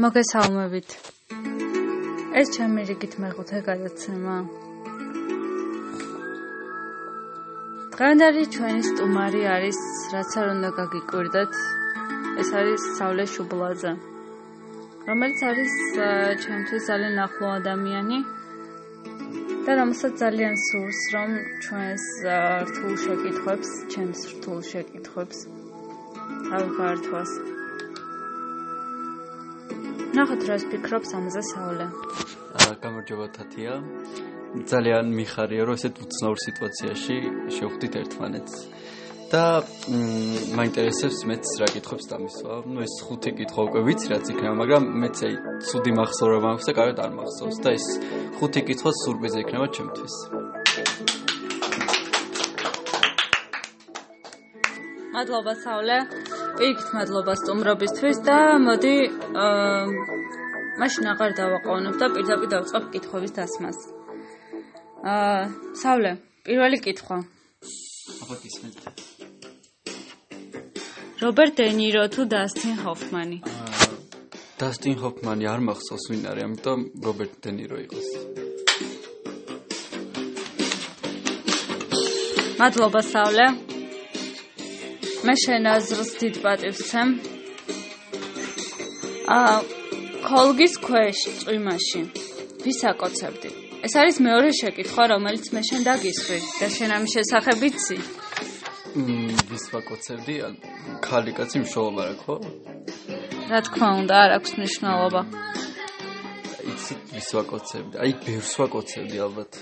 მოგესალმებით. ეს ჩემი რიგით მეხუთე გადაცემა. დღევანდელი ჩვენი სტუმარი არის, რაც არ უნდა გაგიკვირდეთ. ეს არის სავლე შუბლაძე. რომელიც არის ჩემთვის ძალიან ახლო ადამიანი და რომელსაც ძალიან სურს, რომ ჩვენს რთულ შეკითხვებს, ჩემს რთულ შეკითხვებს თავგართვას. ნახოთ რა ფიქრობს ამაზე საოლე. აა გამარჯობა თათია. ძალიან მიხარია რომ ესეთ უცნაურ სიტუაციაში შევხვდით ერთმანეთს. და მაინტერესებს მეც რა კითხებს დამისვა. ნუ ეს ხუთი კითხვა უკვე ვიცი რაც იქნება, მაგრამ მეც აი ცუდი მახსოვრება მაქვს და კარგად არ მახსოვს და ეს ხუთი კითხვა სურპრიზი იქნება ჩემთვის. მადლობა საოლე. პირიქით მადლობა სტუმრობისთვის და მოდი აა მაშინ აღარ დავაყოვნებ და პირდაპირ დავწყებ კითხვების დასმას. აა საოლე, პირველი კითხვა. აბა გისმენთ. რობერტ დე ნირო თუ დასტინ ჰოფმანი? აა დასტინ ჰოფმანი არ მახსოვს ვინ არის, ამიტომ რობერტ დე ნირო იყოს. მადლობა საოლე. მე შენ აზრს დიდ პატივს ვცემ. აა კოლგის ქვეშ წვიმაში ვის აკოცებდი? ეს არის მეორე შეკითხვა, რომელიც მე შენ დაგისვრი და შენ ამის შესახებ იცი? მმ ვის ვაკოცებდი? ხალი კაცი მშოვობა რა ხო? რა თქმა უნდა, არ აქვს მნიშვნელობა. იცი ვის ვაკოცებდი? აი ბევრს ვაკოცებდი ალბათ.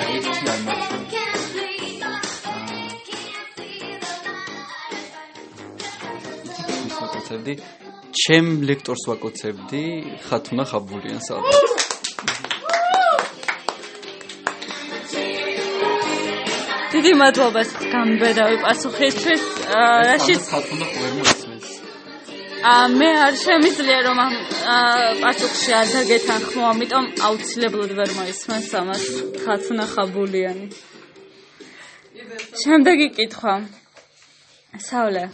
აი ეს თიანა. ვაკოცებდი. ჩემ ლექტორს ვაკოცებდი. ხათუნა ხაბულიანს ალბათ დიდი მადლობა გამბედავი პასუხისთვის რაშიც ხათუნა ვერ მოისმენს ა მე არ შემიძლია რომ ამ პასუხში არ დაგეთანხმო ამიტომ აუცილებლად ვერ მოისმენს ამას. ხათუნა ხაბულიანი. შემდეგი კითხვა საულე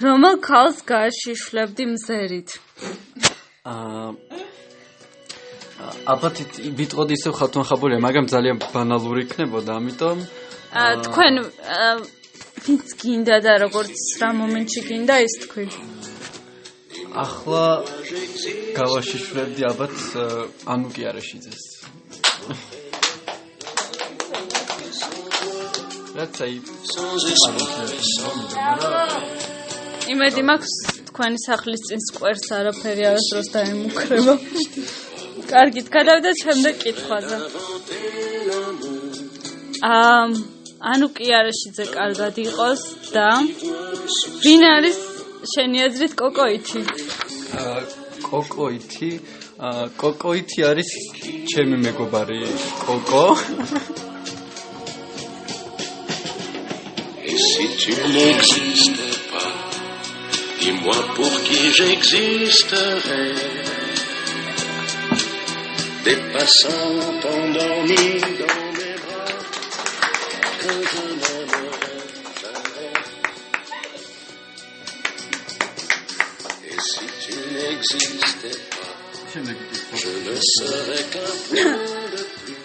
რომელ ქალს გაშიშლებდი მზერით? აა აბათ ვიტყოდი ისევ ხათუნ ხაბურია, მაგრამ ძალიან ბანალური იქნებოდა, ამიტომ აა თქვენ ვინც გინდა და როგორც რა მომენტში გინდა ის თქვი? ახლა გავაშიშლებდი აბათ ანუკი არაშიძეს. რაც აი იმედი მაქვს თქვენი სახლის წინ სკვერს არაფერი არასდროს დაემუქრება. კარგით, გადავიდეთ შემდეგ კითხვაზე. აა ანუ კი არაშიძე კარგად იყოს და ვინ არის შენი აზრით კოკოითი? აა კოკოითი აა კოკოითი არის ჩემი მეგობარი კოკო. Tu n'existes Dis-moi pour qui j'existerais. Des passants endormis dans mes bras que je n'aimerais. Et si tu n'existais pas, je ne serais qu'un point de plus.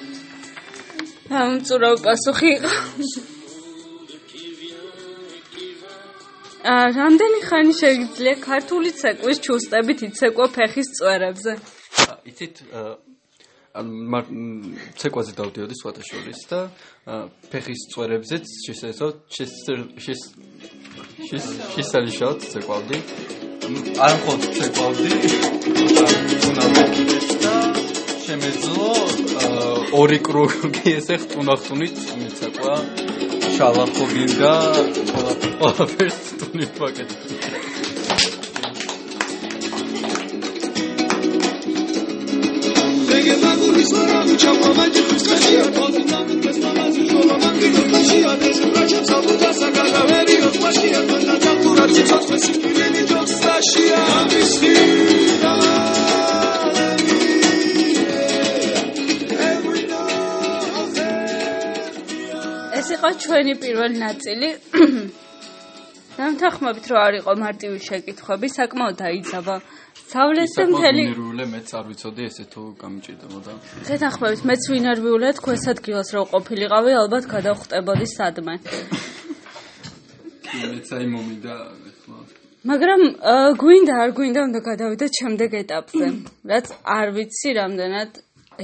რამდენი ხანი შეიძლება ქართული ცეკვის ჩუსტებით იცეკვა ფეხის წვერებზე? იცით ან ცეკვაზე დავდიოდი სვათაშორის და ფეხის წვერებზეც შესაძლოა შეს შეს შეს შესაძლოა ცეკვავდი. არ მხოლოდ ცეკვავდი, და შემეძლო ორი კრუგი ესე ხტუნახტუნით მიცეკვა. შალახო გინდა ყველაფერს ტუნი პაკეტი ეგე მაგური სორა ჩამა მაჯი ხსკაშია თოთნა მის მამაზი შოლა მაგი ხსკაშია ეს რაჩა საბუდა საგადა ვერი ოსმაშია თოთნა თურა ციცოს ფესი კირენი ჯოსაშია ამისტი იყო ჩვენი პირველი ნაწილი. დამთახმებით რო არ იყო მარტივი შეკითხვები, საკმაოდ დაიძაბა. სავლეს და მთელი ნერვიულე მეც არ ვიცოდი ესე თუ გამიჭირდებოდა. შეთანხმებით მეც ვინერვიულე თქო ეს ადგილას რო ყოფილიყავი, ალბათ გადავხტებოდი სადმე. მეც აი მომიდა ეხლა. მაგრამ გვინდა არ გვინდა უნდა გადავიდეთ შემდეგ ეტაპზე, რაც არ ვიცი რამდენად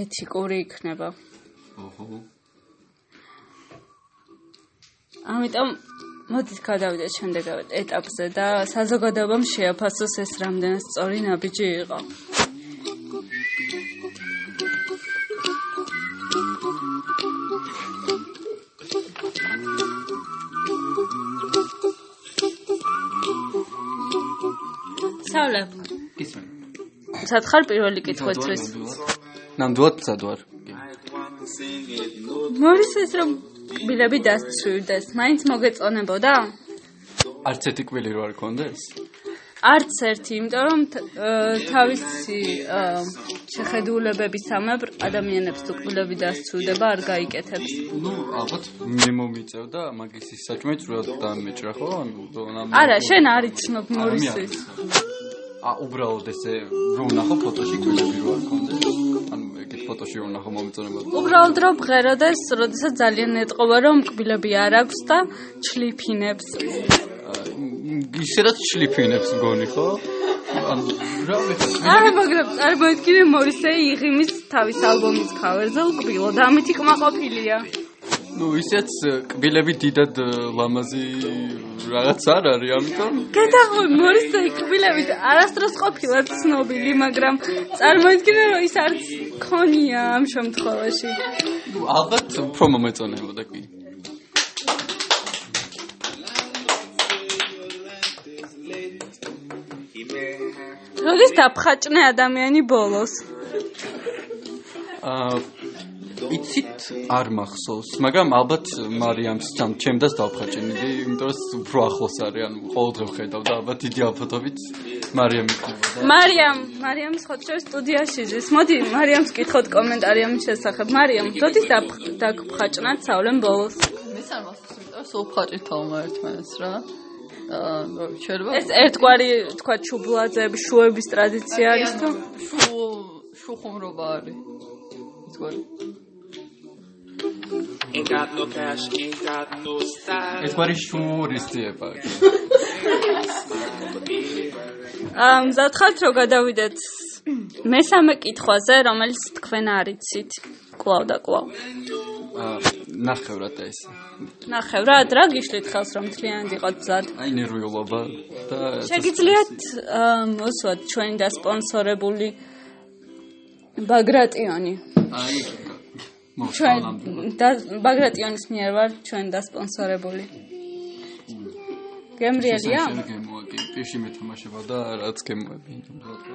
ეთიკური იქნება. ოჰო. ამიტომ მოდით გადავიდეთ შემდეგ ეტაპზე და საზოგადოებამ შეაფასოს ეს რამდენად სწორი ნაბიჯი იყო. სავლე. გიცნობ. სათხარ პირველი კითხვისთვის. ნამდვილად მზად ვარ. მოვისეს რომ კბილები დასცვირდეს, მაინც მოგეწონებოდა? არც ერთი კბილი რო არ კონდეს? არც ერთი, იმიტომ რომ თავისი შეხედულებების სამებრ ადამიანებს თუ კბილები დასცვირდება, არ გაიკეთებს. ნუ, ალბათ მე მომიწევდა მაგის ის საჭმეც რო დამეჭრა ხო? ანუ არა, შენ არ იცნობ მორისის. ა უბრალოდ ესე რო ნახო ფოტოში კბილები რო არ კონდეს? ფოტოში რომ ნახო მომწონება. უბრალოდ რომ ღეროდეს, როდესაც ძალიან ეტყობა რომ კბილები არ აქვს და ჩლიფინებს. ისედაც ჩლიფინებს გონი ხო? ანუ რა არა, მაგრამ წარმოიდგინე მორისე იღიმის თავის ალბომის ქავერზე უკბილო და ამით იკმაყოფილია. ну ისეც კბილები დიდად ლამაზი რაღაც არ არის ამიტომ გადაღო მორისე კბილები არასდროს ყოფილა ცნობილი მაგრამ წარმოიდგინე რომ ის არც ქონია ამ შემთხვევაში ну ალბათ უფრო მომეწონებოდა კი როდის დაფხაჭნე ადამიანი ბოლოს აა იცით არ მახსოვს, მაგრამ ალბათ მარიამს სამ ჩემდას დავხაჭინდი, იმიტომ რომ უფრო ახლოს არის, ანუ ყოველდღე ვხედავ და ალბათ დიდი ალბათობით მარიამი იქნებოდა. მარიამ, მარიამის ხოთშო სტუდიაში ჟეს. მოდი მარიამს კითხოთ კომენტარი ამის შესახებ. მარიამ, როდის დაგხაჭნათ სავლენ ბოლოს? მე არ მახსოვს, იმიტომ რომ სულ ხაჭითავ ერთმანეთს რა. აა შეიძლება ეს ერთგვარი თქვა ჩუბლაძეების შუების ტრადიცია არის თუ შუ შუხუმრობა არის. ეს გვარი Ain't got no cash, ain't got no style. ეს გვარი შურისტიება. ამ ზათხართ რომ გადავიდეთ მესამე კითხვაზე, რომელიც თქვენ არიცით. კლავ და კლავ. აა ნახევრად ეს. ნახევრად რა გიშლით ხელს რომ თლიანად იყოთ ზად? აი ნერვიულობა და შეგიძლიათ მოსვათ ჩვენი დასპონსორებული ბაგრატიონი. აი ჩვენ და ბაგრატიონის მიერ ვარ ჩვენ დასპონსორებული. გემრიელია? პირში მეთამაშება და რაც გემოები.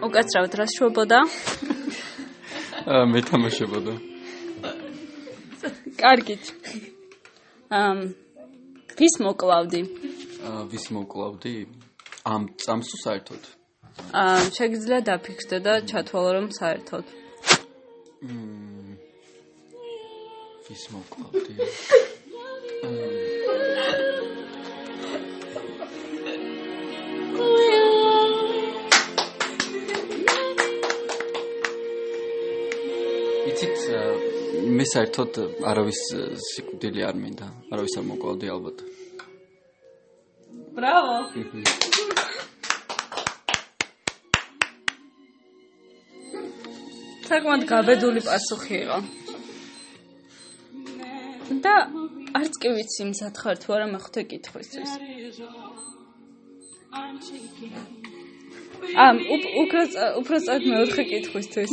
უკაცრავად რა შვებოდა? მეთამაშებოდა. კარგით. ამ ვის მოკლავდი? აა ვის მოკლავდი? ამ წამს საერთოდ. აა შეგიძლია დაფიქსდე და ჩათვალო რომ საერთოდ. მმ ვის მოკლავდი? იცით მე საერთოდ არავის სიკვდილი არ მინდა, არავის არ მოკლავდი ალბათ. ბრავო. საკმაოდ გაბედული პასუხი იყო. და არც კი ვიცი მზად ხარ თუ არა მეხუთე კითხვისთვის. ამ უფრო უფრო სწორად მეოთხე კითხვისთვის.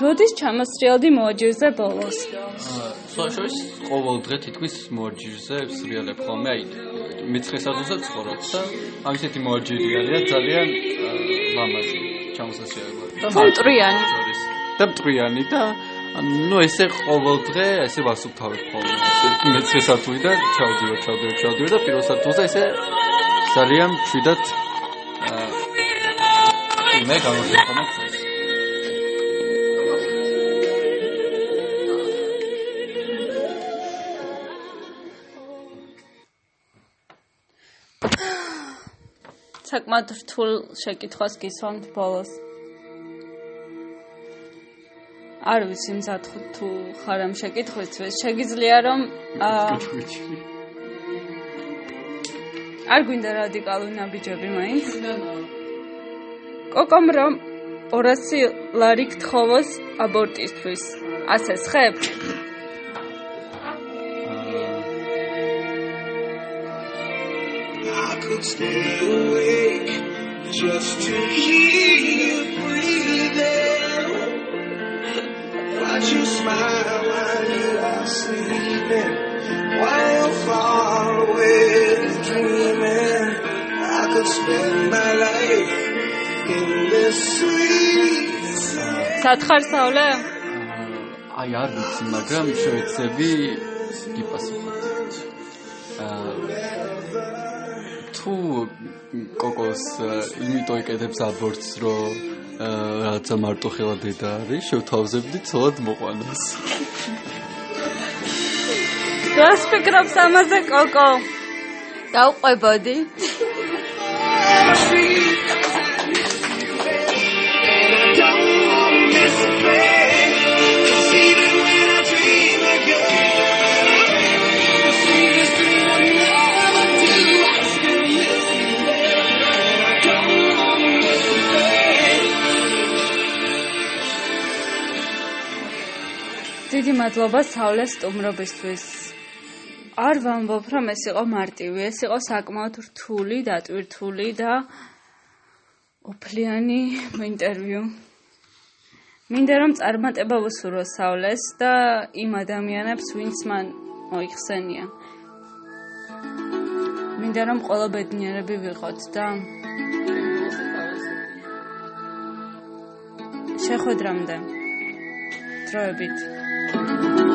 როდის ჩამოსრიალდი მოაჯირზე ბოლოს? სოშოის ყოველ დღე თითქმის მოაჯირზე სრიალებ ხოლმე, აი მეცხრე საათზე ცხოვრობ და ამ ისეთი მოაჯირი არის ძალიან ლამაზი ჩამოსასრიალებლად. და მტრიანი. და მტრიანი და ну ესე ყოველ დღე ესე ვასუფთავებ ხოლმე ესე მეცხრე სართულიდან ჩავდივარ ჩავდივარ ჩავდივარ და პირველ სართულზე ესე ძალიან მშვიდად მე გამოსახავ საკმაოდ რთულ შეკითხვას გისვამთ ბოლოს. არ ვიცი მზად თუ ხარ ამ შეკითხვისთვის. შეგიძლია რომ არ გვინდა რადიკალური ნაბიჯები მაინც? კოკომ რომ 200 ლარი გთხოვოს აბორტისთვის. ასე ხებ? could stay awake just to hear you breathing. You smile while you are sleeping, while you're far away dreaming. I could spend my life in this sweet. სათხარ საულე? აი არ ვიცი, მაგრამ შევეცები გიპასუხოთ. აა თუ კოკოს იმიტომ იკეთებს აბორტს, რომ რაღაცა მარტო ხელა დედა არის, შევთავაზებდი ცოლად მოყვანას. გას ფიქრობს ამაზე კოკო? დაუყვებოდი? მადლობა საულეს სტუმრობისთვის. არ ვამბობ, რომ ეს იყო მარტივი, ეს იყო საკმაოდ რთული, დატვირთული და ოფლიანი ინტერვიუ. მინდა რომ წარმატება ვუსურვო საულეს და იმ ადამიანებს, ვინც მან მოიხსენია. მინდა რომ ყველა ბედნიერები ვიყოთ და შეხვედრამდე დროებით